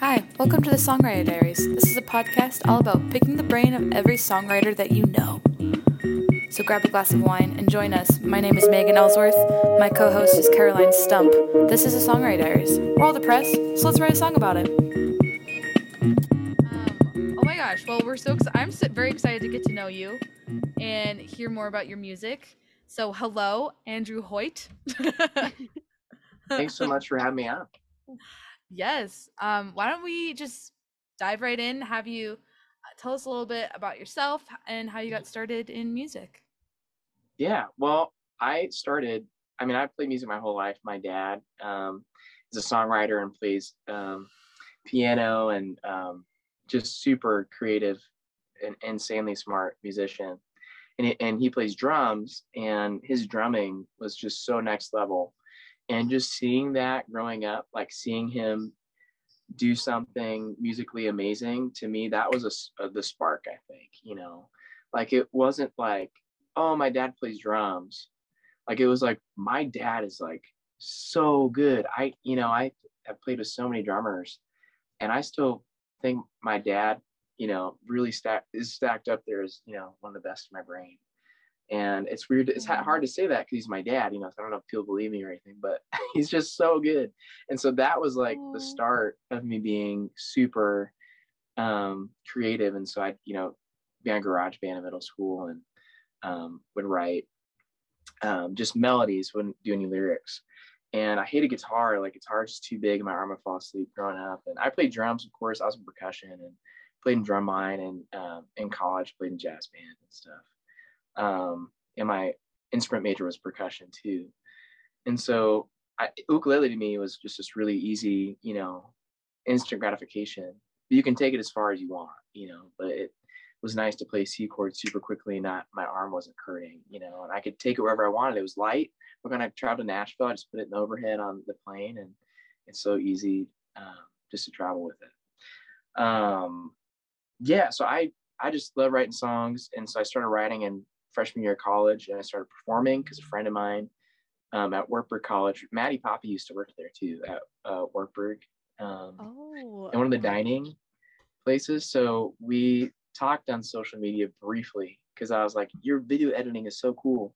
Hi, welcome to the Songwriter Diaries. This is a podcast all about picking the brain of every songwriter that you know. So grab a glass of wine and join us. My name is Megan Ellsworth. My co host is Caroline Stump. This is the Songwriter Diaries. We're all depressed, so let's write a song about it. Um, oh my gosh, well, we're so excited. I'm so- very excited to get to know you and hear more about your music. So, hello, Andrew Hoyt. Thanks so much for having me on. Yes. Um, why don't we just dive right in? Have you uh, tell us a little bit about yourself and how you got started in music? Yeah. Well, I started. I mean, I've played music my whole life. My dad um, is a songwriter and plays um, piano and um, just super creative and insanely smart musician. And, he, and he plays drums, and his drumming was just so next level and just seeing that growing up like seeing him do something musically amazing to me that was a, uh, the spark i think you know? Like it wasn't like oh my dad plays drums. Like it was like my dad is like so good. I you know i have played with so many drummers and i still think my dad you know really stacked is stacked up there as you know one of the best in my brain and it's weird it's hard mm-hmm. to say that because he's my dad you know so i don't know if people believe me or anything but he's just so good. And so that was like the start of me being super um, creative. And so i you know be on garage band in middle school and um, would write um, just melodies wouldn't do any lyrics. And i hated guitar like guitar's just too big and my arm would fall asleep growing up. And i played drums of course i was in percussion and played in drumline and um, in college played in jazz band and stuff um, and my instrument major was percussion too. And so I, ukulele to me was just this really easy, you know, instant gratification. You can take it as far as you want, you know, but it was nice to play C chords super quickly not my arm wasn't hurting, you know, and I could take it wherever I wanted. It was light. We're gonna travel to Nashville. I just put it in the overhead on the plane and it's so easy um, just to travel with it. Um, yeah, so I I just love writing songs, and so I started writing in freshman year of college, and I started performing because a friend of mine um, at Wartburg College, Maddie Poppe used to work there too at uh, Wartburg, um, oh, in one of the dining places. So we talked on social media briefly because I was like, "Your video editing is so cool,"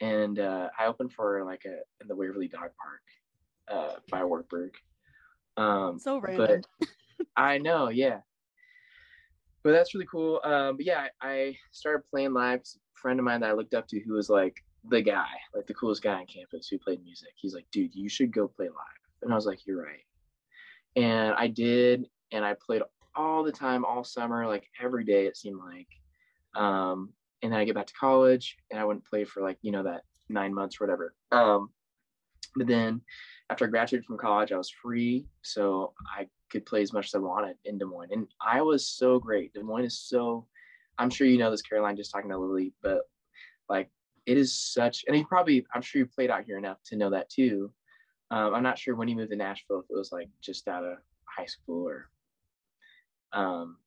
and uh, I opened for like a in the Waverly Dog Park uh, by Wartburg. Um, so random. But I know, yeah but that's really cool. Um, but yeah, I, I, started playing live A friend of mine that I looked up to who was like the guy, like the coolest guy on campus who played music. He's like, dude, you should go play live. And I was like, you're right. And I did, and I played all the time, all summer, like every day it seemed like. Um, and then I get back to college and I wouldn't play for like, you know, that nine months or whatever. Um, but then after I graduated from college, I was free. So I could play as much as I wanted in Des Moines. And I was so great. Des Moines is so I'm sure you know this, Caroline, just talking to Lily, but like it is such, and you probably, I'm sure you played out here enough to know that too. Um, I'm not sure when you moved to Nashville if it was like just out of high school or, um,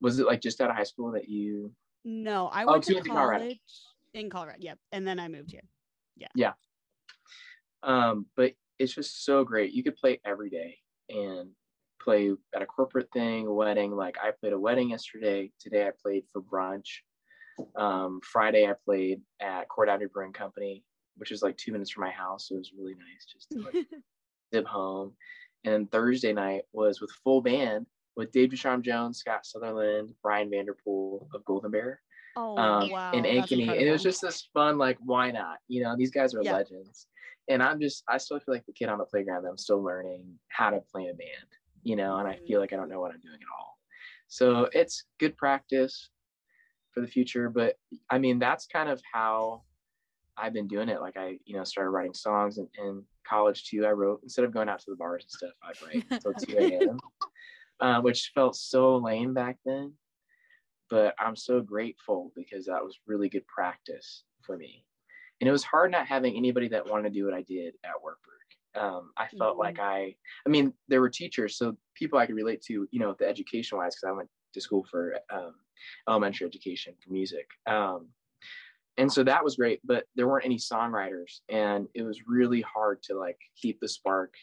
was it like just out of high school that you? No, I oh, went oh, to college Colorado. in Colorado. Yep, and then I moved here. Yeah. Yeah. Um, but it's just so great. You could play every day, and play at a corporate thing, a wedding. Like I played a wedding yesterday. Today I played for brunch. Um, Friday I played at Court Avenue Brewing Company, which is like two minutes from my house. So it was really nice just to like zip home. And Thursday night was with full band with Dave Ducharme Jones, Scott Sutherland, Brian Vanderpool of Golden Bear. Oh, um, wow. And Ankeny. And it was just this fun, like, why not? You know, these guys are yeah. legends. And I'm just, I still feel like the kid on the playground. I'm still learning how to play a band you know, and I feel like I don't know what I'm doing at all. So it's good practice for the future. But I mean, that's kind of how I've been doing it. Like I, you know, started writing songs in, in college too. I wrote instead of going out to the bars and stuff, I'd write until 2 a.m. Uh, which felt so lame back then. But I'm so grateful because that was really good practice for me. And it was hard not having anybody that wanted to do what I did at Wartburg um, I felt mm-hmm. like I, I mean, there were teachers, so people I could relate to, you know, the education wise, because I went to school for um, elementary education for music. Um, and so that was great, but there weren't any songwriters, and it was really hard to like keep the spark.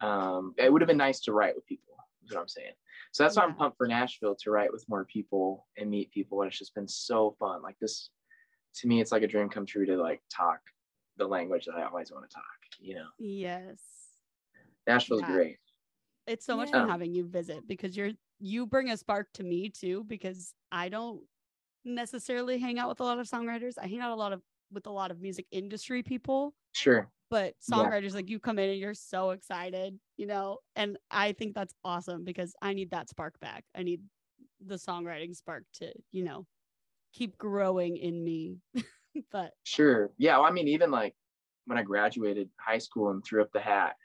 Um, it would have been nice to write with people, is what I'm saying. So that's yeah. why I'm pumped for Nashville to write with more people and meet people. And it's just been so fun. Like this, to me, it's like a dream come true to like talk the language that I always want to talk, you know? Yes. Nashville's yeah. great. It's so much yeah. fun um, having you visit because you're, you bring a spark to me too, because I don't necessarily hang out with a lot of songwriters. I hang out a lot of with a lot of music industry people. Sure. But songwriters yeah. like you come in and you're so excited, you know, and I think that's awesome because I need that spark back. I need the songwriting spark to, you know, keep growing in me. but sure. Yeah. Well, I mean, even like when I graduated high school and threw up the hat,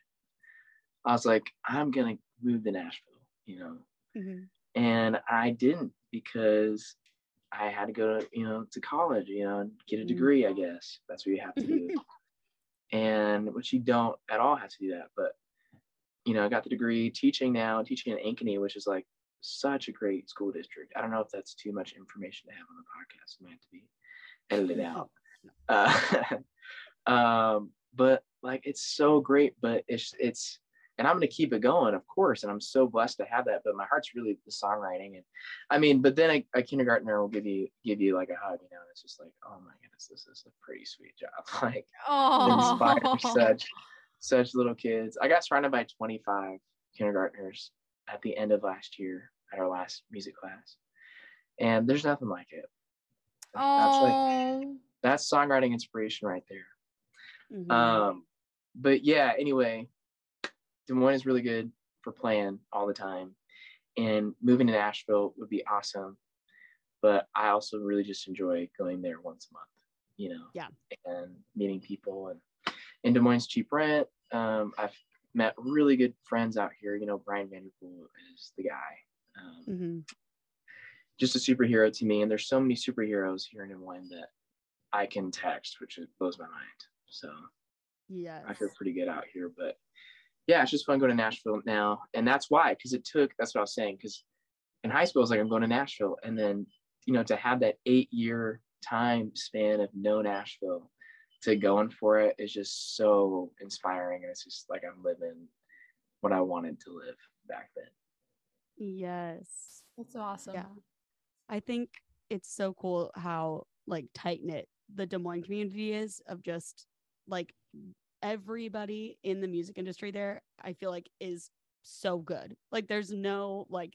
I was like, I'm going to move to Nashville, you know, mm-hmm. and I didn't because I had to go to, you know, to college, you know, and get a mm. degree, I guess. That's what you have to do. and which you don't at all have to do that. But, you know, I got the degree teaching now, teaching in Ankeny, which is like such a great school district. I don't know if that's too much information to have on the podcast. It might have to be edited out. Uh, um, but like it's so great, but it's it's and I'm going to keep it going, of course. And I'm so blessed to have that. But my heart's really the songwriting, and I mean, but then a, a kindergartner will give you give you like a hug, you know. And it's just like, oh my goodness, this is a pretty sweet job. Like, oh. inspire such such little kids. I got surrounded by 25 kindergartners at the end of last year at our last music class, and there's nothing like it. That's like that's songwriting inspiration right there. Mm-hmm. Um, but yeah. Anyway, Des Moines is really good for playing all the time, and moving to Nashville would be awesome. But I also really just enjoy going there once a month, you know. Yeah. And meeting people and in Des Moines cheap rent. Um, I've met really good friends out here. You know, Brian Vanderpool is the guy. Um, mm-hmm. Just a superhero to me, and there's so many superheroes here in Des Moines that I can text, which blows my mind. So yeah, I feel pretty good out here. But yeah, it's just fun going to Nashville now. And that's why, because it took, that's what I was saying. Because in high school, I was like, I'm going to Nashville. And then, you know, to have that eight year time span of no Nashville to going for it is just so inspiring. And it's just like I'm living what I wanted to live back then. Yes. That's awesome. Yeah. I think it's so cool how like tight knit the Des Moines community is of just like everybody in the music industry there, I feel like is so good. Like there's no like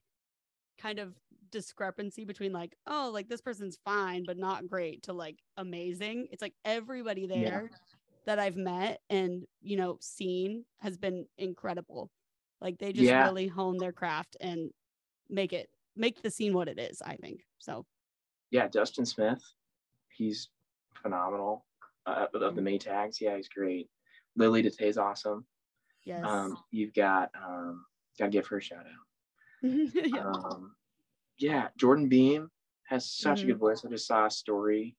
kind of discrepancy between like, oh, like this person's fine but not great to like amazing. It's like everybody there yeah. that I've met and, you know, seen has been incredible. Like they just yeah. really hone their craft and make it make the scene what it is, I think. So yeah, Dustin Smith, he's phenomenal. Uh, of the mm-hmm. Yeah, he's great. Lily Dete is awesome. Yes. Um, you've got um, gotta give her a shout out. yeah. Um, yeah, Jordan Beam has such mm-hmm. a good voice. I just saw a story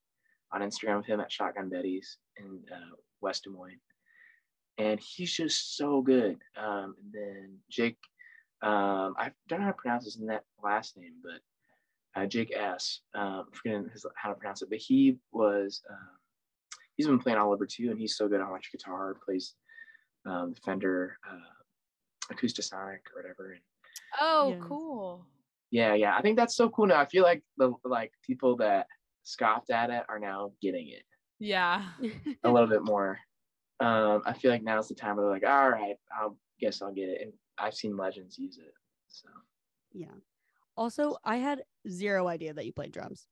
on Instagram of him at Shotgun Betty's in uh, West Des Moines, and he's just so good. Um, and then Jake, um, I don't know how to pronounce his net last name, but uh, Jake S. Um, I'm forgetting his, how to pronounce it, but he was. Um, he's been playing all over too, and he's so good on electric guitar. Plays um, Fender uh, Acoustasonic or whatever. And, oh, yeah. cool. Yeah, yeah. I think that's so cool now. I feel like the like people that scoffed at it are now getting it. Yeah. a little bit more. Um, I feel like now's the time where they're like, all right, I'll guess I'll get it. And I've seen legends use it. So yeah. Also, I had zero idea that you played drums.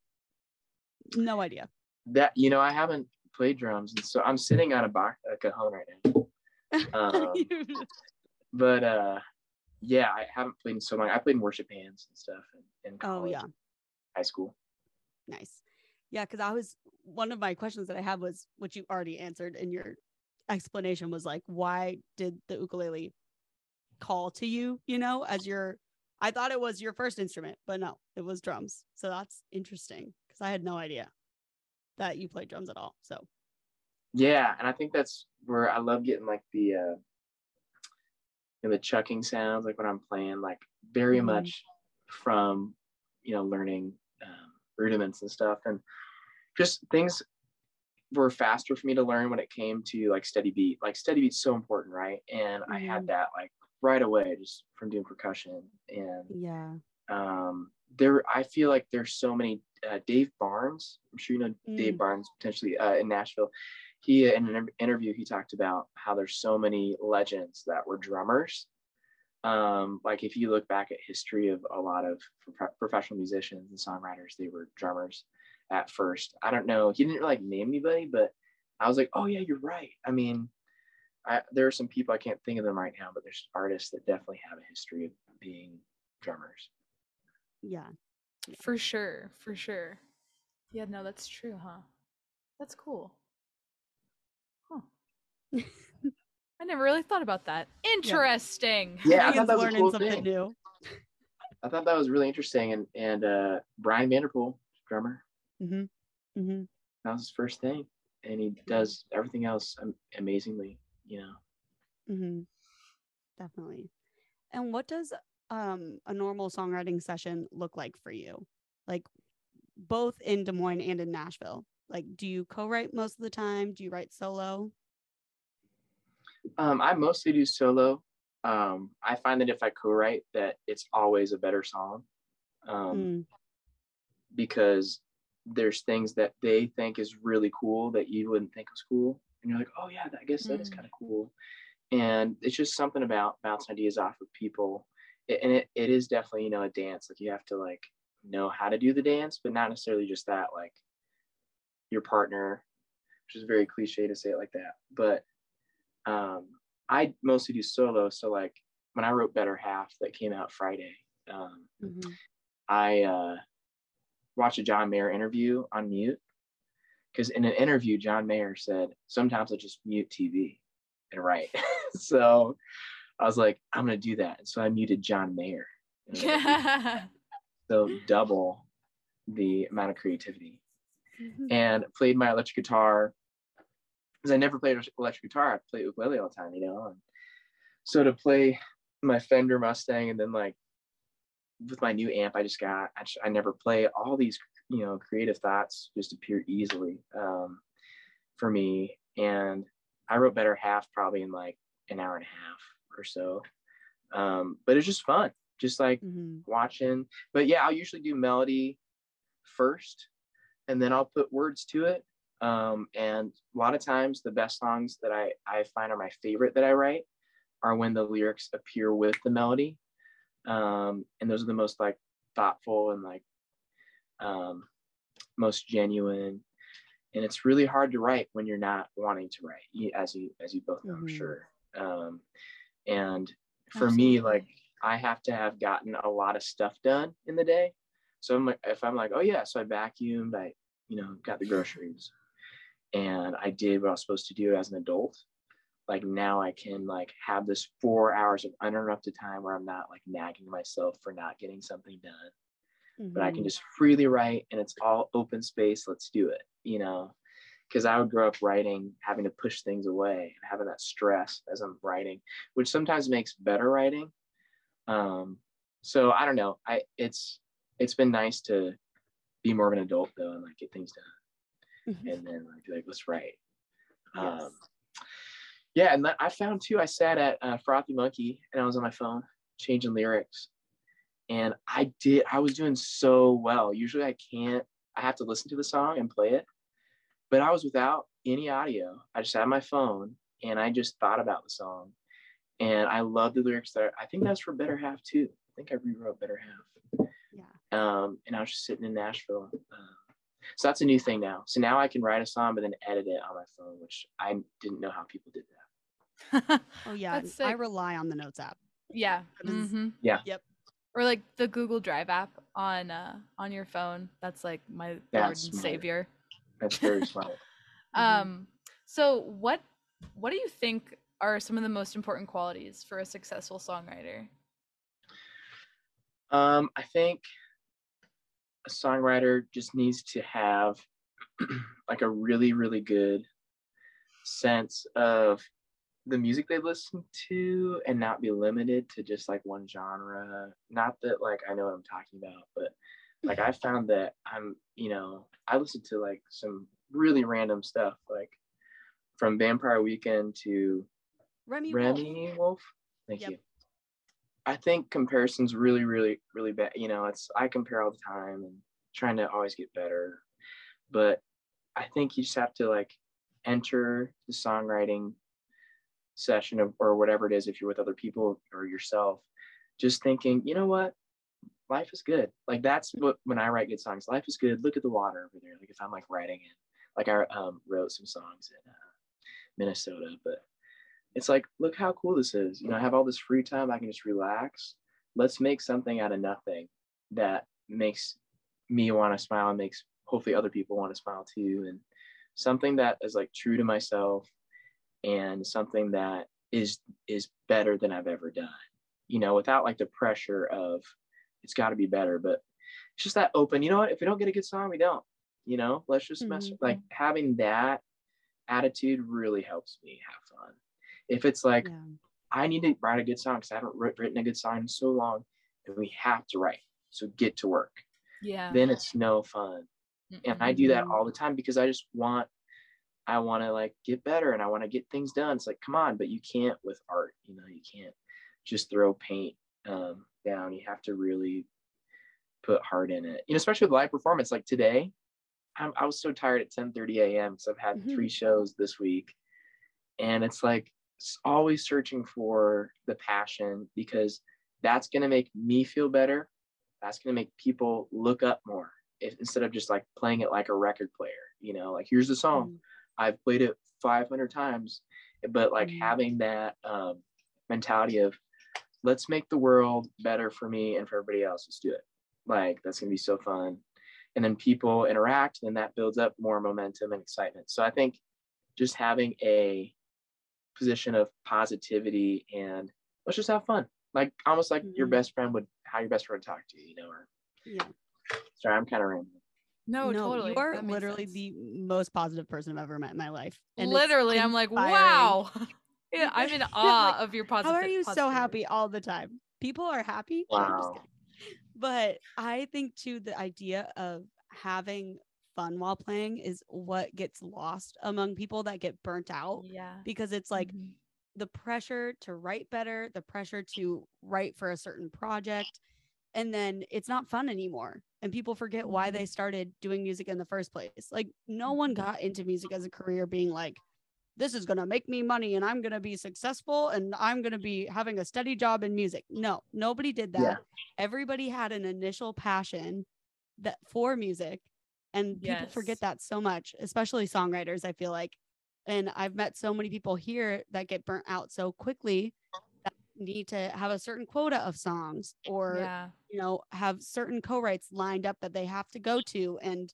No idea. That you know, I haven't played drums, and so I'm sitting on a box a cajon right now. Um, but uh, yeah, I haven't played in so long. I played in worship bands and stuff in, in college, oh yeah, high school. Nice, yeah. Because I was one of my questions that I had was what you already answered, and your explanation was like, why did the ukulele call to you? You know, as your I thought it was your first instrument, but no, it was drums. So that's interesting because I had no idea that you played drums at all. So yeah, and I think that's where I love getting like the uh you know, the chucking sounds like when I'm playing like very mm-hmm. much from you know learning um, rudiments and stuff and just things were faster for me to learn when it came to like steady beat like steady beat's so important right and mm-hmm. i had that like right away just from doing percussion and Yeah. um there i feel like there's so many uh, dave barnes i'm sure you know dave Mm. barnes potentially uh, in nashville he in an interview he talked about how there's so many legends that were drummers um like if you look back at history of a lot of pro- professional musicians and songwriters they were drummers at first i don't know he didn't like name anybody but i was like oh yeah you're right i mean I, there are some people i can't think of them right now but there's artists that definitely have a history of being drummers Yeah. For sure, for sure. Yeah, no, that's true, huh? That's cool. Huh. I never really thought about that. Interesting. Yeah, I Megan's thought that was a learning cool something thing. new. I thought that was really interesting. And and uh, Brian Vanderpool, drummer, hmm hmm that was his first thing, and he does everything else amazingly. You know. Mm-hmm. Definitely. And what does um a normal songwriting session look like for you? Like both in Des Moines and in Nashville. Like do you co-write most of the time? Do you write solo? Um, I mostly do solo. Um, I find that if I co-write, that it's always a better song, um, Mm, because there's things that they think is really cool that you wouldn't think was cool, and you're like, oh yeah, I guess that is Mm. kind of cool. And it's just something about bouncing ideas off of people, and it, it is definitely you know a dance. Like you have to like know how to do the dance, but not necessarily just that. Like your partner, which is very cliche to say it like that, but um, I mostly do solo. So like when I wrote Better Half that came out Friday, um, mhm. I uh, watched a John Mayer interview on mute because in an interview, John Mayer said, sometimes I just mute TV and write. so I was like, I'm going to do that. And so I muted John Mayer. so double the amount of creativity mm-hmm. and played my electric guitar because I never played electric guitar. I played ukulele all the time, you know. And so to play my Fender Mustang and then like with my new amp I just got, I, just, I never play all these, you know, creative thoughts just appear easily um, for me. And I wrote Better Half probably in like an hour and a half or so. Um, but it's just fun, just like Mhm. watching. But yeah, I'll usually do melody first, and then I'll put words to it. Um, and a lot of times, the best songs that I I find are my favorite that I write are when the lyrics appear with the melody, um, and those are the most like thoughtful and like um, most genuine. And it's really hard to write when you're not wanting to write, as you as you both know, I'm Mhm. sure. Um, and for me, like I have to have gotten a lot of stuff done in the day. So I'm like, if I'm like, oh yeah, so I vacuumed, I, you know, got the groceries, and I did what I was supposed to do as an adult. Like now I can like have this four hours of uninterrupted time where I'm not like nagging myself for not getting something done, but I can Mhm. just freely write and it's all open space. Let's do it, you know. Because I would grow up writing, having to push things away and having that stress as I'm writing, which sometimes makes better writing. Um, so I don't know. I it's it's been nice to be more of an adult though and like get things done Mhm. and then like be like let's write. Yes. Um, yeah, and I found too. I sat at uh, Frothy Monkey and I was on my phone changing lyrics, and I did. I was doing so well. Usually I can't. I have to listen to the song and play it, but I was without any audio. I just had my phone and I just thought about the song, and I love the lyrics. That I think that's for Better Half too. I think I rewrote Better Half. Yeah. Um, and I was just sitting in Nashville. Um, so that's a new thing now. So now I can write a song, but then edit it on my phone, which I didn't know how people did that. Oh yeah, That's I sick. rely on the notes app. yeah. That is- mhm. Yeah. Yep. Or like the Google Drive app on uh on your phone. That's like my Lord and smart. Savior. That's very smart. Mhm. Um so what what do you think are some of the most important qualities for a successful songwriter? Um, I think a songwriter just needs to have like a really, really good sense of the music they listen to and not be limited to just like one genre. Not that like I know what I'm talking about, but like I found that I'm, you know, I listen to like some really random stuff, like from Vampire Weekend to Remi, Wolf. Wolf. Thank Yep. you. I think comparison's really, really, really bad. You know, it's I compare all the time and trying to always get better. But I think you just have to like enter the songwriting session of, or whatever it is if you're with other people or yourself just thinking you know what? Life is good. Like that's what when i write good songs life is good. Look at the water over there. Like if i'm like writing it like i um, wrote some songs in uh, minnesota but it's like look how cool this is. You know i have all this free time. I can just relax. Let's make something out of nothing that makes me want to smile and makes hopefully other people want to smile too. And something that is like true to myself and something that is is better than I've ever done. You know, without like the pressure of it's got to be better, but it's just that open. You know what? If we don't get a good song, we don't. You know, let's just mm-hmm. mess. Like having that attitude really helps me have fun. If it's like yeah. I need to write a good song because I haven't written a good song in so long, and we have to write, so get to work. Yeah. Then it's no fun. Mm-hmm. And I do that all the time because I just want I want to like get better and I want to get things done. It's like, come on, but you can't with art, you know, you can't just throw paint um, down. You have to really put heart in it, you know, especially with live performance. Like today, I'm, i was so tired at 10 30 a.m. because I've had mm-hmm. three shows this week. And it's like it's always searching for the passion because that's going to make me feel better. That's going to make people look up more if, instead of just like playing it like a record player, you know, like here's the song. Mm-hmm. I've played it 500 times, but like mm-hmm. having that um, mentality of let's make the world better for me and for everybody else. Let's do it. Like that's gonna be so fun. And then people interact, and that builds up more momentum and excitement. So I think just having a position of positivity and let's just have fun. Like almost like mm-hmm. your best friend would how your best friend would talk to you, you know, or yeah. Sorry, I'm kind of rambling. No, no, totally. You are literally sense. the most positive person I've ever met in my life. And literally, I'm like, wow. yeah, I'm in awe like, of your positive. How are you so happy all the time? People are happy. Wow. But I think too the idea of having fun while playing is what gets lost among people that get burnt out. Yeah. Because it's like mm-hmm. the pressure to write better, the pressure to write for a certain project, and then it's not fun anymore and people forget why they mm-hmm. started doing music in the first place like no one mm-hmm. got into music as a career being like this is going to make me money and i'm going to be successful and i'm going to be having a steady job in music no nobody did that yeah. everybody had an initial passion that for music and people yes. forget that so much especially songwriters i feel like and i've met so many people here that get burnt out so quickly need to have a certain quota of songs or yeah. you know have certain co-writes lined up that they have to go to and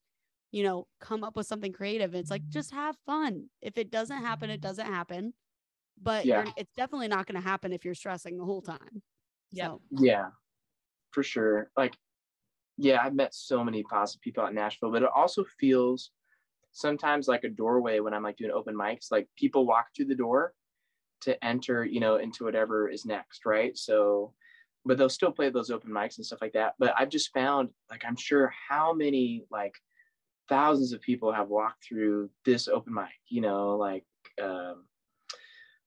you know come up with something creative it's like just have fun if it doesn't happen it doesn't happen but yeah. it's definitely not going to happen if you're stressing the whole time yeah so. yeah for sure like yeah i've met so many positive people at nashville but it also feels sometimes like a doorway when i'm like doing open mics like people walk through the door to enter, you know, into whatever is next, right? So, but they'll still play those open mics and stuff like that. But I've just found, like, I'm sure how many like thousands of people have walked through this open mic, you know, like, um,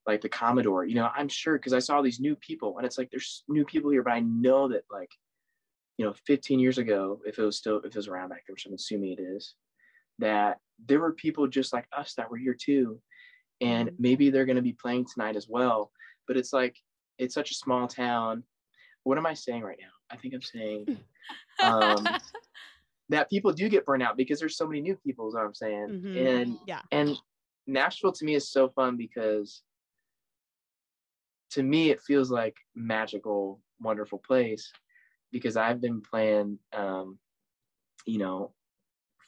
like the Commodore, you know, I'm sure because I saw these new people and it's like there's new people here, but I know that like, you know, 15 years ago, if it was still if it was around back there, which I'm assuming it is, that there were people just like us that were here too and mm-hmm. maybe they're going to be playing tonight as well but it's like it's such a small town what am i saying right now i think i'm saying um, that people do get burnt out because there's so many new people is what i'm saying mm-hmm. and yeah and nashville to me is so fun because to me it feels like magical wonderful place because i've been playing um, you know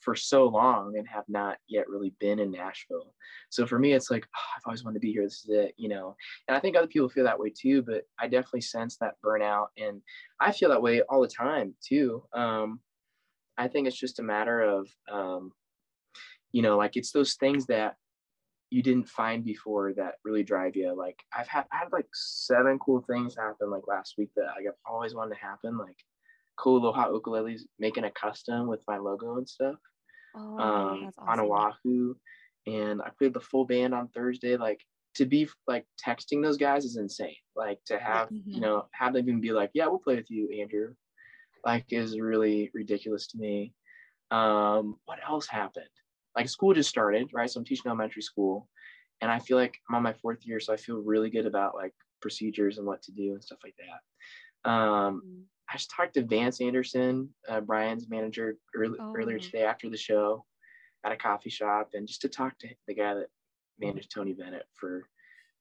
for so long and have not yet really been in Nashville. So for me, it's like, oh, I've always wanted to be here. This is it, you know. And I think other people feel that way too, but I definitely sense that burnout. And I feel that way all the time too. Um, I think it's just a matter of, um, you know, like it's those things that you didn't find before that really drive you. Like I've had, I had like seven cool things happen like last week that I have always wanted to happen. Like KoAloha ukuleles, making a custom with my logo and stuff oh, um, awesome. on Oahu. And I played the full band on Thursday. Like to be like texting those guys is insane. Like to have, Mhm. you know, have them even be like, yeah, we'll play with you, Andrew, like is really ridiculous to me. Um, what else happened? Like school just started, right? So I'm teaching elementary school and I feel like I'm on my fourth year. So I feel really good about like procedures and what to do and stuff like that. Um, Mm. I just talked to Vance Anderson, uh, Brian's manager, early, earlier Oh. today after the show at a coffee shop, and just to talk to the guy that managed Tony Bennett for,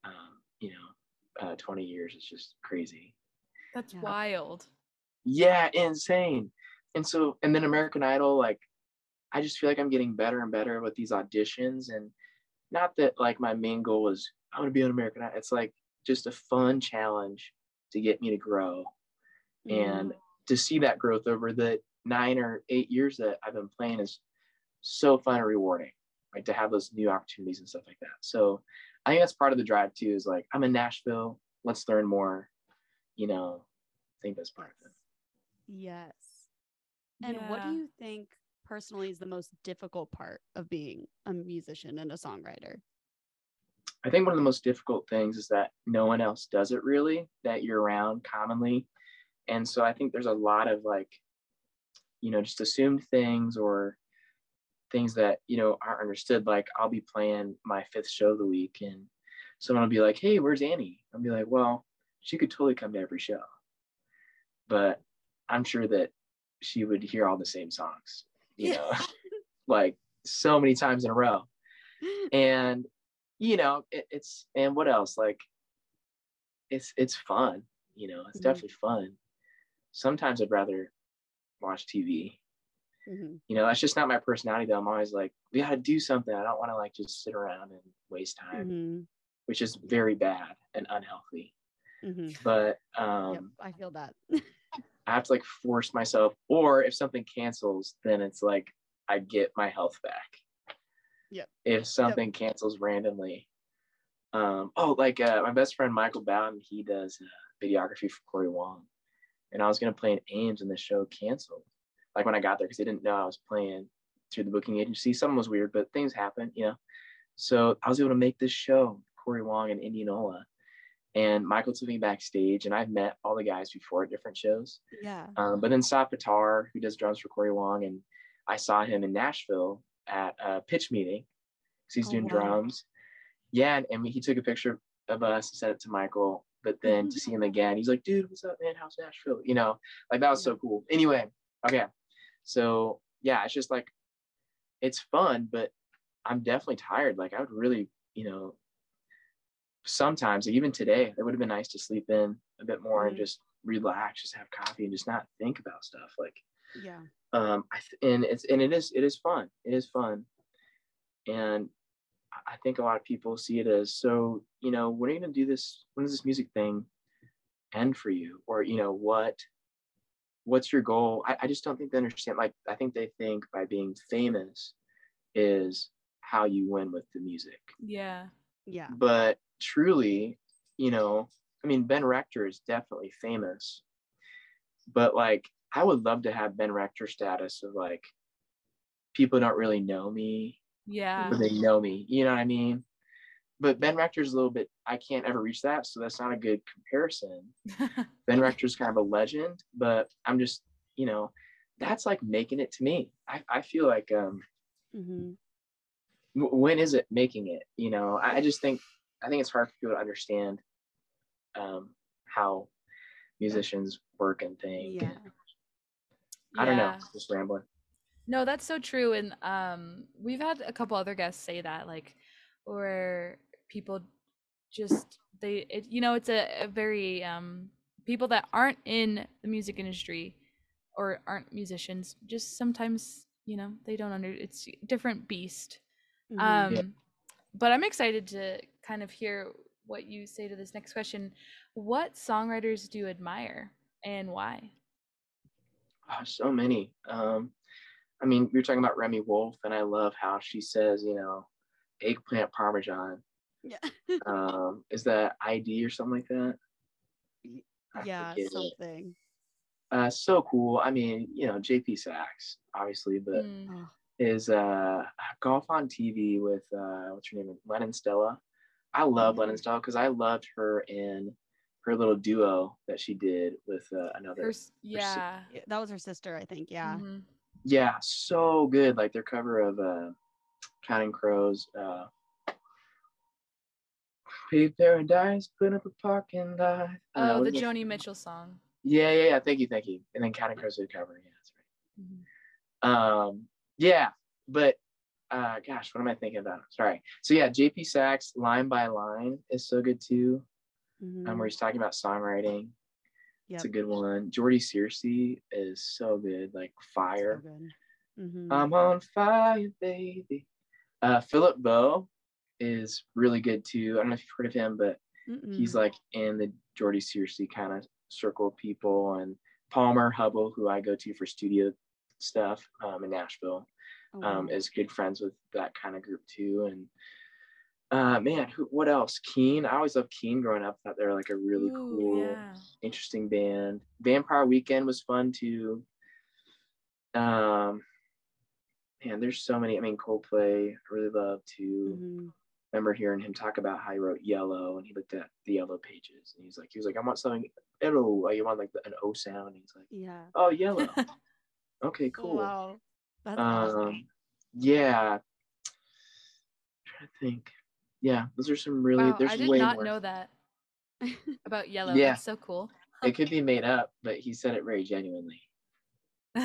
um, you know, uh, 20 years is just crazy. That's Yeah. wild. Yeah, insane. And so, and then American Idol, like, I just feel like I'm getting better and better with these auditions, and not that like my main goal is I want to be on American Idol. It's like just a fun challenge to get me to grow and to see that growth over the nine or eight years that I've been playing is so fun and rewarding, right? To have those new opportunities and stuff like that. So I think that's part of the drive too. Is like I'm in Nashville, let's learn more. You know, I think that's part of it. Yes. And what do you think personally is the most difficult part of being a musician and a songwriter? I think one of the most difficult things is that no one else does it really that you're around commonly. And so I think there's a lot of like, you know, just assumed things or things that, you know, aren't understood. Like I'll be playing my fifth show of the week and someone will be like, Hey, where's Annie? I'll be like, well, she could totally come to every show. But I'm sure that she would hear all the same songs, you know, like so many times in a row and you know it, it's and what else like it's it's fun you know it's Mhm. definitely fun sometimes i'd rather watch tv Mhm. you know that's just not my personality though i'm always like we gotta do something i don't want to like just sit around and waste time Mhm. which is very bad and unhealthy Mhm. but um Yep, I feel that. i have to like force myself or if something cancels then it's like i get my health back Yep. if something cancels randomly um oh like uh, my best friend michael bowden he does uh, videography for corey wong and i was going to play in ames and the show canceled like when i got there because they didn't know i was playing through the booking agency something was weird but things happen you know so i was able to make this show corey wong in indianola and michael took me backstage and i've met all the guys before at different shows yeah. um, but then saw Patar, who does drums for Corey Wong, and I saw him in Nashville at a pitch meeting because he's Oh, doing wow. drums. Yeah, and, and he took a picture of us and sent it to Michael. But then to see him again, he's like, "Dude, what's up, man? How's Nashville?" You know, like that was so cool. Anyway, okay, so yeah, it's just like it's fun, but I'm definitely tired. Like I would really, you know, sometimes even today, it would have been nice to sleep in a bit more and Mhm. just relax, just have coffee and just not think about stuff. Like Yeah. um I th- and it's and it is it is fun it is fun and I- i think a lot of people see it as so you know when are you going to do this when does this music thing end for you? Or you know what what's your goal? I, I just don't think they understand like i think they think by being famous is how you win with the music. Yeah. Yeah. but truly, you know, I mean, Ben Rector is definitely famous, but like, I would love to have Ben Rector status of like, people don't really know me, Yeah. but they know me. You know what I mean? But Ben Rector's a little bit, I can't ever reach that. So that's not a good comparison. Ben Rector's kind of a legend, but I'm just, you know, that's like making it to me. I, I feel like, um, hmm w- when is it making it you know i I just think i think it's hard for people to understand um how musicians work and think Yeah. i don't know just rambling No, that's so true. And um, we've had a couple other guests say that, like, where people just they, it, you know, it's a, a very um, people that aren't in the music industry or aren't musicians, just sometimes, you know, they don't under. It's a different beast. Mhm. Um, Yeah. but I'm excited to kind of hear what you say to this next question. What songwriters do you admire and why? oh, so many um i mean you're talking about remi wolf and i love how she says you know eggplant parmesan yeah. um is that id or something like that I yeah. Something. uh so cool i mean you know jp saxe obviously but Mm, is uh golf on TV with uh what's her name? Lennon Stella. I love Mhm. Lennon Stella because I loved her in her little duo that she did with uh, another. Her s- yeah. That was her sister, I think. Yeah. Mhm. Yeah, so good. Like their cover of uh, Counting Crows. Uh, Pay paradise, put up a parking lot. Uh, Oh, what the it? Joni Mitchell song. Yeah, yeah, yeah. Thank you, thank you. And then Counting Crows did cover. Yeah, that's Mhm. Um, yeah, but uh, gosh, what am I thinking about? Sorry. So yeah, JP Saxe, line by line is so good too. Mhm. Um, where he's talking about songwriting. It's a good one. Jordy Searcy is so good, like So fire. good. Mhm. I'm on fire, baby. Uh, Philip Bowe is really good too. I don't know if you've heard of him, but he's Mm-mm. like in the Jordy Searcy kind of circle of people. And Palmer Hubble, who I go to for studio stuff um, in Nashville, Oh, um, wow. is good friends with that kind of group too. And uh, man, who, what else? Keane. I always loved Keane growing up. Thought they were like a really Ooh, cool yeah. interesting band. Vampire Weekend was fun too. Um, man, there's so many. I mean, Coldplay, I really love to Mhm. remember hearing him talk about how he wrote Yellow, and he looked at the Yellow pages, and he's like, he was like, I want something yellow. Like, you want like an O sound? And he's like, Yeah. oh, yellow. okay, Oh, cool. wow. That's awesome. Um, yeah. trying to think. Yeah, those are some really. wow, there's I did way not more. know that about yellow. Yeah. That's so cool. It could be made up, but he said it very genuinely.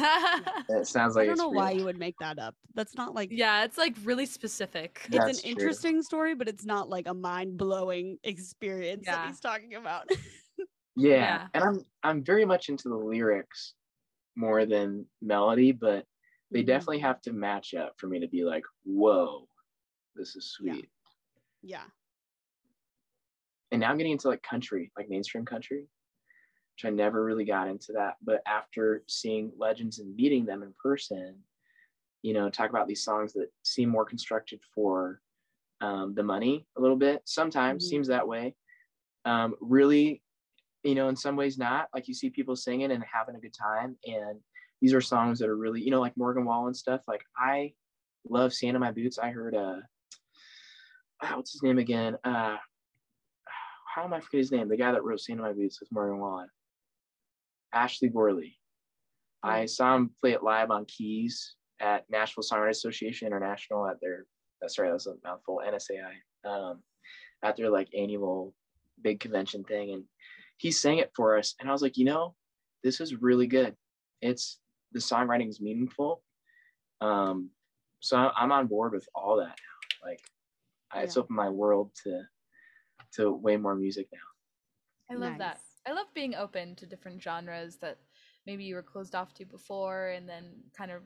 It sounds like I don't it's know why you would make that up. That's not like yeah, it's like really specific. it's an true. interesting story, but it's not like a mind blowing experience that he's talking about. Yeah. Yeah. And I'm I'm very much into the lyrics more than melody, but they Mhm. definitely have to match up for me to be like, whoa, this is Yeah. sweet. Yeah. And now I'm getting into like country, like mainstream country, which I never really got into that. But after seeing legends and meeting them in person, you know, talk about these songs that seem more constructed for um, the money a little bit. Sometimes Mhm. seems that way. Um, really, you know, in some ways not. Like you see people singing and having a good time, and these are songs that are really, you know, like Morgan Wallen stuff. Like I love "Sand in My Boots." I heard uh, ah, what's his name again? Uh, how am I forgetting his name? The guy that wrote "Sand My Boots" with Morgan Wallen. Ashley Gorley. I saw him play it live on keys at Nashville Songwriters Association International at their that's sorry, that's a mouthful, NSAI, um, at their like annual big convention thing. And he sang it for us. And I was like, you know, this is really good. It's the songwriting is meaningful. Um, so I'm on board with all that now. Like I it's opened my world to to way more music now. I love that. I love being open to different genres that maybe you were closed off to before and then kind of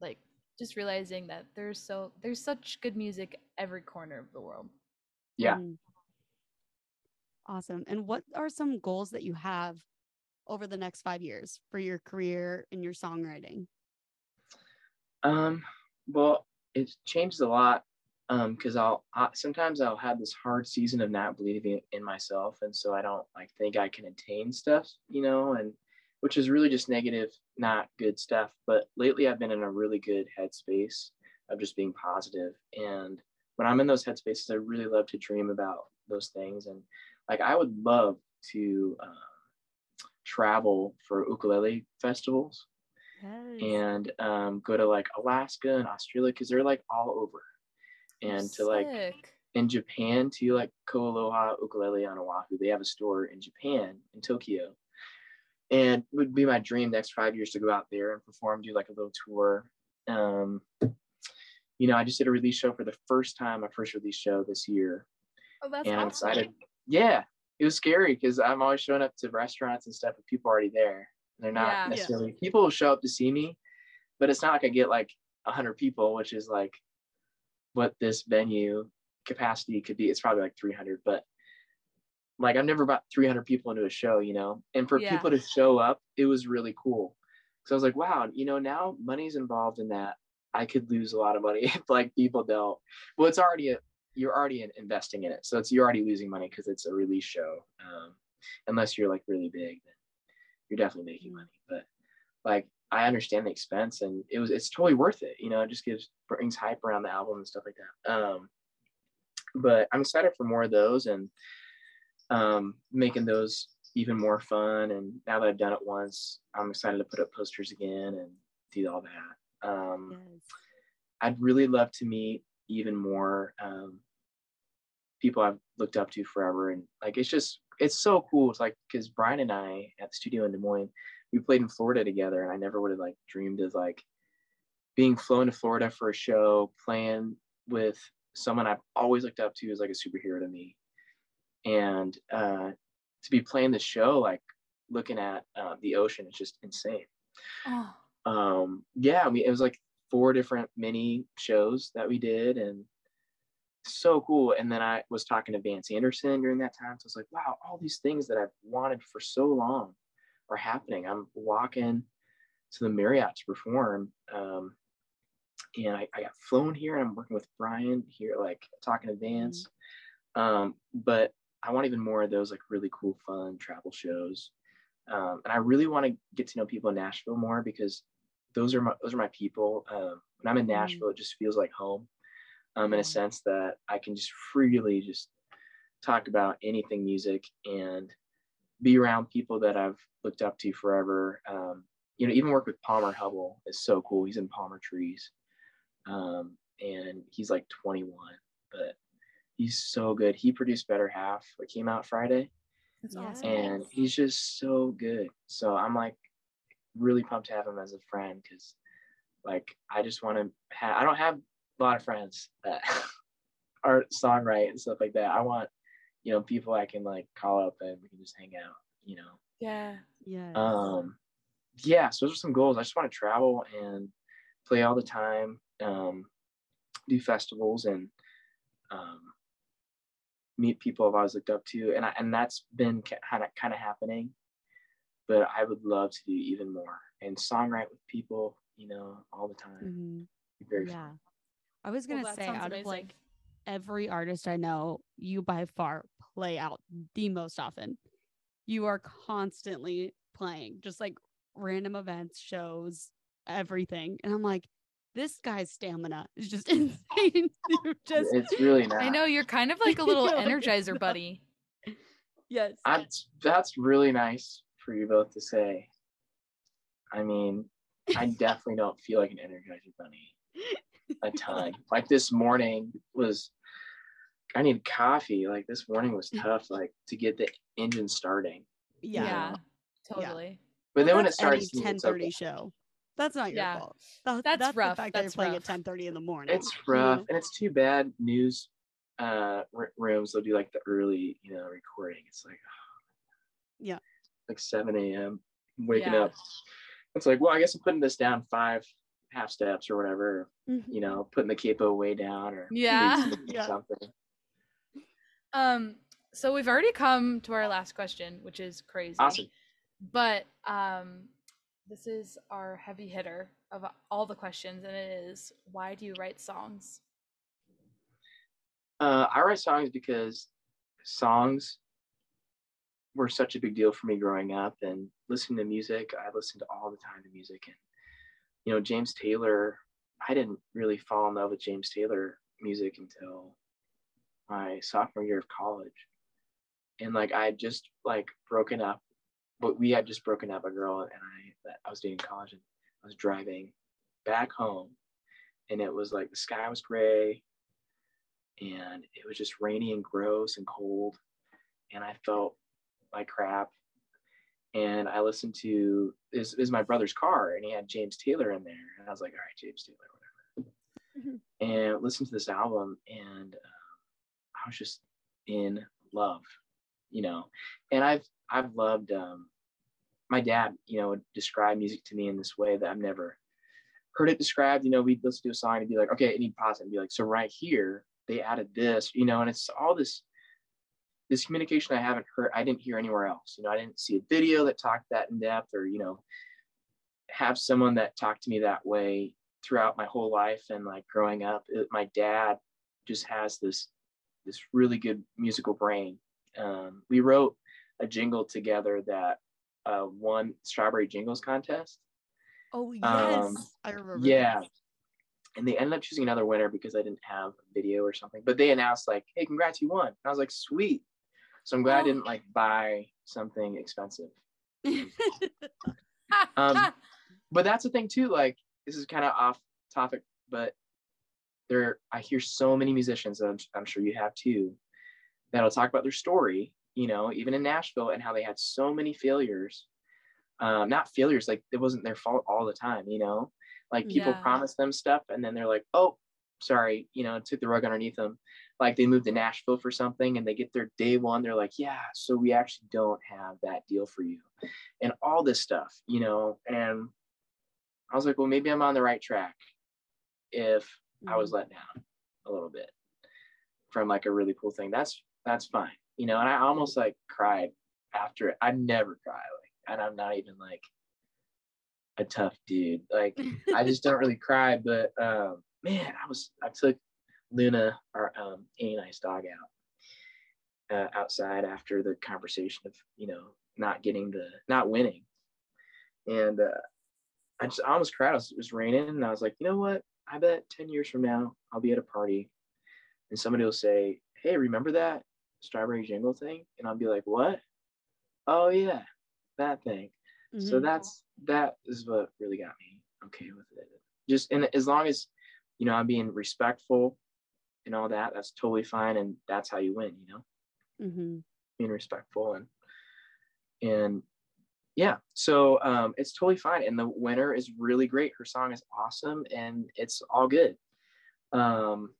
like just realizing that there's so there's such good music every corner of the world. Yeah. Mhm. Awesome. And what are some goals that you have over the next five years for your career and your songwriting? Um, well, it changes a lot um because I'll I, sometimes I'll have this hard season of not believing in myself, and so I don't like think I can attain stuff, you know, and which is really just negative, not good stuff. But lately, I've been in a really good headspace of just being positive, and when I'm in those headspaces, I really love to dream about those things, and like I would love to um, travel for ukulele festivals Yes. and um, go to like Alaska and Australia because they're like all over. And to like Sick. in Japan to like KoAloha Ukulele on Oahu, they have a store in Japan in Tokyo. And it would be my dream next five years to go out there and perform, do like a little tour. Um, you know, I just did a release show for the first time, my first release show this year. Oh, that's and I'm awesome. excited. Yeah, it was scary because I'm always showing up to restaurants and stuff with people already there. They're not Yeah. Yeah. necessarily people will show up to see me, but it's not like I get like hundred people, which is like what this venue capacity could be. It's probably like 300, but like I've never brought 300 people into a show, you know. And for Yeah. people to show up, it was really cool. So I was like, wow, you know, now money's involved in that. I could lose a lot of money if like people don't. Well, it's already a you're already investing in it, so it's you're already losing money because it's a release show. Um, unless you're like really big, then you're definitely making Mm. money. But like I understand the expense, and it was it's totally worth it. You know, it just gives brings hype around the album and stuff like that. Um, but I'm excited for more of those and um, making those even more fun. And now that I've done it once, I'm excited to put up posters again and do all that. Um, Yes. I'd really love to meet even more um, people I've looked up to forever. And like, it's just, it's so cool. It's like, cause Brian and I at the studio in Des Moines, we played in Florida together and I never would have like dreamed of like being flown to Florida for a show, playing with someone I've always looked up to as like a superhero to me. And uh, to be playing the show, like looking at uh, the ocean, it's just insane. Oh, um yeah we it was like four different mini shows that we did and so cool. And then i was talking to vance anderson during that time so i was like wow all these things that i've wanted for so long are happening. I'm walking to the marriott to perform um and i, I got flown here and i'm working with brian here like talking to vance. Um but i want even more of those like really cool fun travel shows. Um, and I really want to get to know people in Nashville more because those are my those are my people. Um, when I'm in Mhm. Nashville, it just feels like home, um, in a sense that I can just freely just talk about anything music and be around people that I've looked up to forever. Um, you know, even work with Palmer Hubble is so cool. He's in Palmer Trees, um, and he's like 21, but he's so good. He produced Better Half. It came out Friday that's Yeah. awesome. and he's just so good. So I'm like really pumped to have him as a friend because like I just want to have I don't have a lot of friends that are songwrite and stuff like that. I want you know people I can like call up and we can just hang out, you know. Yeah. Yeah. Um yeah, so those are some goals. I just want to travel and play all the time, um, do festivals and um, meet people I've always looked up to, and I, and that's been kind of kind of happening. But I would love to do even more and songwrite with people, you know, all the time. Mhm. Very Yeah. fun. I was gonna that say sounds out amazing. of like every artist I know, you by far play out the most often. You are constantly playing, just like random events, shows, everything. And I'm like, this guy's stamina is just insane. you just It's really not. I know you're kind of like a little energizer no. buddy. yes. That's that's really nice for you both to say. I mean, I definitely don't feel like an energizer bunny a ton. like this morning was I need coffee. Like this morning was tough, like to get the engine starting. Yeah. Yeah. Totally. But then when it starts, it's 10:30 okay. show. That's not your Yeah. fault. That- That's that's rough. The fact That's that you're playing at 10:30 in the morning. It's you rough, know? and it's too bad. News uh r- rooms they'll do like the early, you know, recording. It's like Yeah. like 7 a.m. waking Yeah. up. It's like, well, I guess I'm putting this down five half steps or whatever. Mhm. You know, putting the capo way down or Yeah. Yeah. something. Um, so we've already come to our last question, which is crazy. Awesome. But um this is our heavy hitter of all the questions, and it is why do you write songs? Uh, I write songs because songs were such a big deal for me growing up and listening to music. I listened all the time to music and you know James Taylor. I didn't really fall in love with James Taylor music until my sophomore year of college, and like I had just like broken up, but we had just broken up a girl and I that I was dating in college and I was driving back home, and it was like the sky was gray and it was just rainy and gross and cold and i felt like crap. And i listened to this is my brother's car and he had james taylor in there and i was like all right james taylor whatever. And listened to this album and uh, was just in love you know and i've i've loved um my dad you know would describe music to me in this way that i've never heard it described you know we'd listen to a song and be like okay and he'd pause it and be like so right here they added this, you know, and it's all this this communication I haven't heard, I didn't hear anywhere else. You know, I didn't see a video that talked that in depth or, you know, have someone that talked to me that way throughout my whole life and like growing up. It, my dad just has this this really good musical brain. Um, we wrote a jingle together that uh, won Strawberry Jingles contest. Oh yes, Um, I remember. Yeah. this. and they ended up choosing another winner because I didn't have a video or something. But they announced like, "Hey, congrats, you won!" And I was like, "Sweet." So I'm glad I didn't like buy something expensive. Um, but that's the thing too. Like, this is kind of off topic, but there, I hear so many musicians, and I'm, I'm sure you have too, that'll talk about their story. You know, even in Nashville, and how they had so many failures. Um, not failures, like it wasn't their fault all the time. You know, like people Yeah. promise them stuff, and then they're like, "Oh, sorry," you know, took the rug underneath them. Like they moved to Nashville for something, and they get their day one. They're like, "Yeah, so we actually don't have that deal for you," and all this stuff, you know. And I was like, "Well, maybe I'm on the right track." If I was let down a little bit from like a really cool thing. That's that's fine, you know. And I almost like cried after it. I never cry, like, and I'm not even like a tough dude. Like I just don't really cry. But um, man, I was I took Luna, our um, Annie and I's dog out uh, outside after the conversation of you know not getting the not winning, and uh, I just I almost cried. Was, it was raining, and I was like, you know what? I bet ten years from now I'll be at a party, and somebody will say, "Hey, remember that strawberry jingle thing?" And I'll be like, "What? Oh yeah, that thing." So Mhm. that's that is what really got me okay with it. Just and as long as you know I'm being respectful and all that, that's totally fine, and that's how you win. You know, mm-hmm. being respectful and and yeah. So um, it's totally fine, and the winner is really great. Her song is awesome, and it's all good. Um,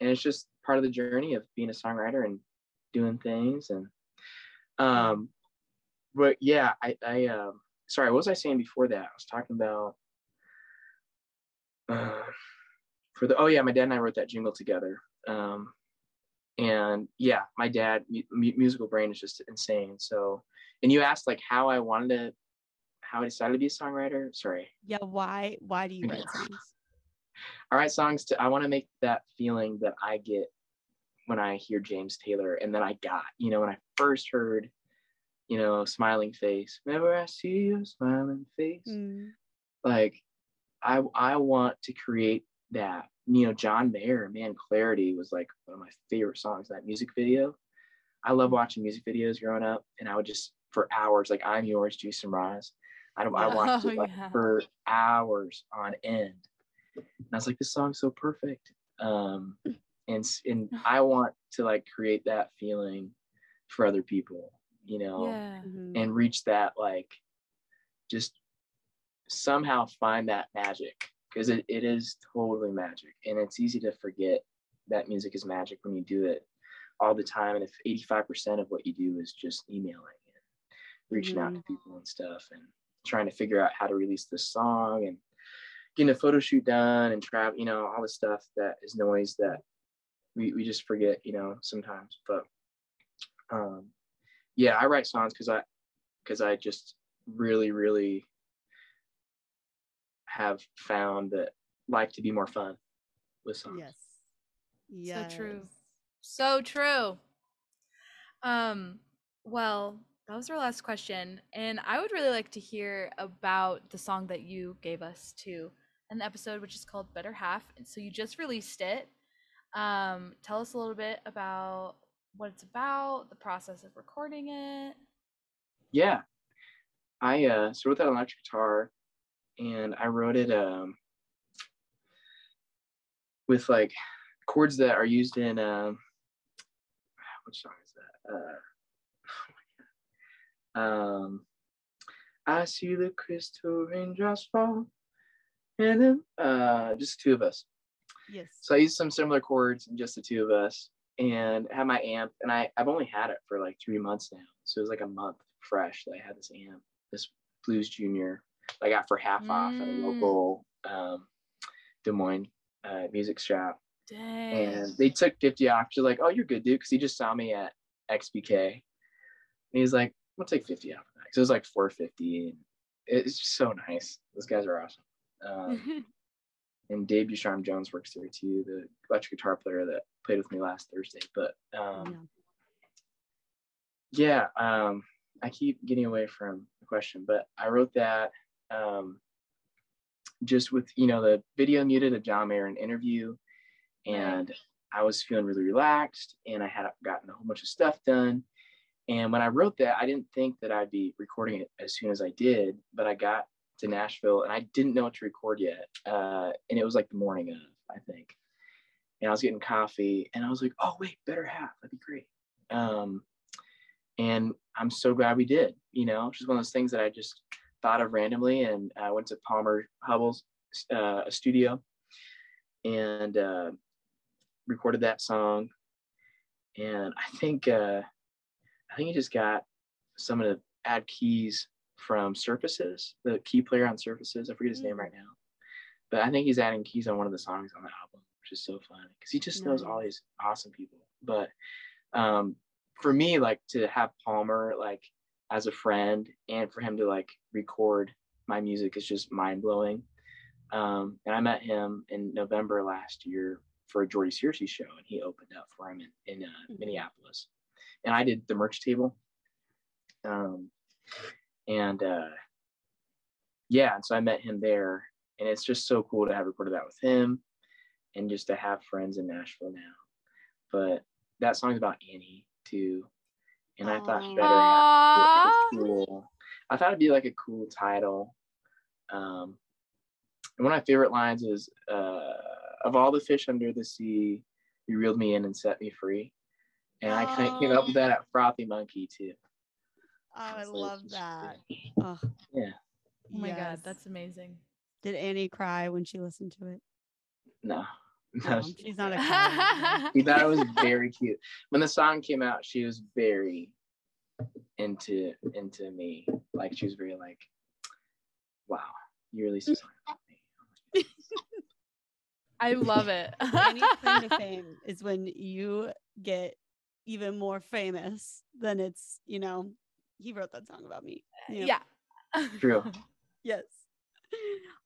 and it's just part of the journey of being a songwriter and doing things and um but yeah i i um sorry what was i saying before that i was talking about uh for the oh yeah my dad and i wrote that jingle together um and yeah my dad mu- mu- musical brain is just insane so and you asked like how i wanted to how i decided to be a songwriter sorry Yeah. Why? Why do you write songs? I write songs to I want to make that feeling that I get when I hear James Taylor and that I got, you know, when I first heard, you know, smiling face. Whenever I see your smiling face, Mm. like I I want to create that. You know, John Mayer, Man Clarity was like one of my favorite songs, that music video. I love watching music videos growing up, and I would just for hours, like I'm yours, Juice and Rise. I, don't, I Yeah. watched Oh, it like yeah. for hours on end. And I was like, this song's so perfect. Um, and and I want to like create that feeling for other people, you know, Yeah. Mhm. and reach that like just somehow find that magic because it, it is totally magic and it's easy to forget that music is magic when you do it all the time and if 85% of what you do is just emailing and reaching out to people and stuff and trying to figure out how to release this song and getting a photo shoot done and travel you know all the stuff that is noise that we, we just forget you know sometimes but um yeah i write songs because i because i just really really have found that life to be more fun with songs Yes. Yes. So true. So true. Um, well, that was our last question. And I would really like to hear about the song that you gave us to an episode, which is called Better Half. So you just released it. Um, tell us a little bit about what it's about, the process of recording it. yeah i uh so wrote that on electric guitar and i wrote it um with like chords that are used in um which song is that uh. Um i see the crystal raindrops fall and then uh just two of us Yes. so I used some similar chords and just the two of us and had my amp and I, I've only had it for like three months now. So it was like a month fresh that I had this amp, this Blues Junior I got for half off at a Mm. local um, Des Moines uh, music shop. Dang. And they took 50 off. She's like, oh, you're good, dude. Cause he just saw me at XBK. And he's like, I'll take 50 off of that. 'Cause it was like 450 and it's just so nice. Those guys are awesome. Um, and Dave Ducharme Jones works there too, the electric guitar player that played with me last Thursday. But um, yeah, um, I keep getting away from the question, but I wrote that. Um, just with you know the video muted a John Mayer interview, and I was feeling really relaxed, and I had gotten a whole bunch of stuff done. And when I wrote that, I didn't think that I'd be recording it as soon as I did, but I got to Nashville and I didn't know what to record yet. Uh, and it was like the morning of, I think. And I was getting coffee and I was like, oh, wait, better half. That'd be great. Um, and I'm so glad we did. You know, just one of those things that I just thought of randomly. And I went to Palmer Hubble's uh, studio and uh, recorded that song. And I think uh, I think he just got some of the add keys from Surfaces, the key player on Surfaces. I forget his mm-hmm. name mm. right now, but I think he's adding keys on one of the songs on the album, which is so fun because he just knows all these awesome people. But um, for me, like to have Palmer like as a friend and for him to like record my music is just mind blowing. Um, and I met him in November last year for a Jordy Searcy show, and he opened up for him in, in uh, mm-hmm. Minneapolis and I did the merch table. Um, and uh, yeah, and so I met him there, and it's just so cool to have recorded that with him, and just to have friends in Nashville now. But that song's about Annie too, and I thought better have cool. I thought it'd be like a cool title. Um, and one of my favorite lines is, uh, "Of all the fish under the sea, you reeled me in and set me free." And I kind of came up with oh. that at Frothy Monkey too. Oh, I so love that. Oh. Yeah. Oh my yes. god, that's amazing. Did Annie cry when she listened to it? No. No, she's not a cry. she thought it was very cute. When the song came out, she was very into into me. Like she was very like, wow, you released a song about me. I love it. Any claim to fame is when you get even more famous than it's you know he wrote that song about me you know? yeah. True. Yes.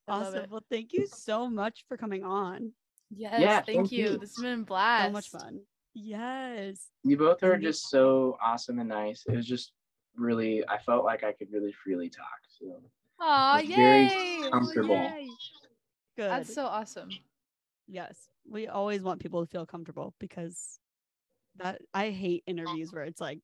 Awesome. well thank you so much for coming on. Yes yeah, thank, thank you. you. this has been blast so much fun. Yes. You both are just so awesome and nice. It was just really i felt like i could really freely talk so oh yay very comfortable. Yay. good. that's so awesome. Yes. We always want people to feel comfortable because that I hate interviews where it's like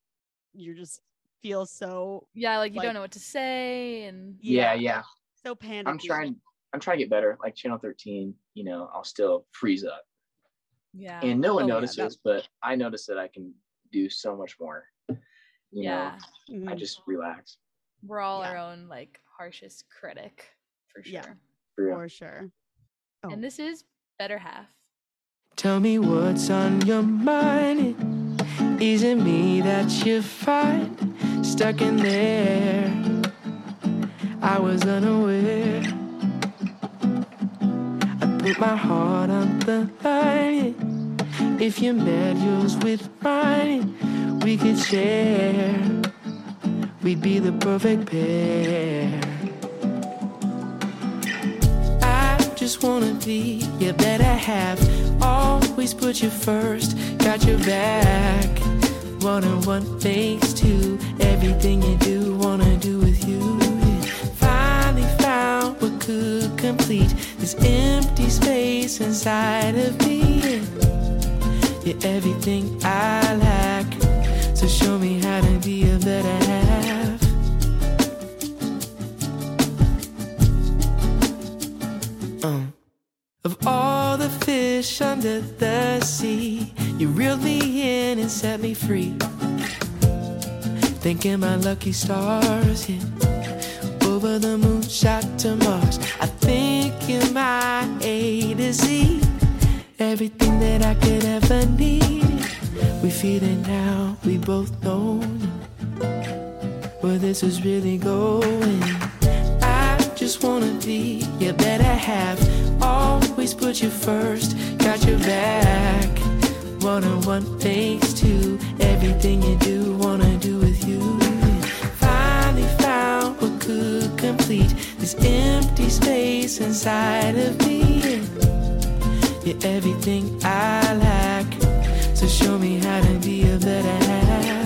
you're just feel so yeah, like you like, don't know what to say and yeah, yeah. So panicky. I'm trying I'm trying to get better. Like channel 13, you know, I'll still freeze up. Yeah. And no one oh, notices, yeah, but I notice that I can do so much more. You yeah. know, mm-hmm. I just relax. We're all yeah. our own like harshest critic for sure. Yeah. For, for sure. Oh. And this is Better Half. Tell me what's on your mind. Is it me that you find stuck in there? I was unaware. I put my heart on the line. If you met yours with mine, we could share. We'd be the perfect pair. Just wanna be your better half always put you first, got your back. One on one thanks to everything you do, wanna do with you. Finally found what could complete this empty space inside of me. You're everything I lack, so show me how to be a better half. Of all the fish under the sea. You reeled me in and set me free. Thinking my lucky stars hit over the moon, shot to Mars. I think you're my A to Z. Everything that I could ever need. We feel it now, we both know where this is really going. Just wanna be your better half always put you first, got your back. One on one thanks to everything you do, wanna do with you. Finally found what could complete this empty space inside of me. You're everything I lack, so show me how to be a better half.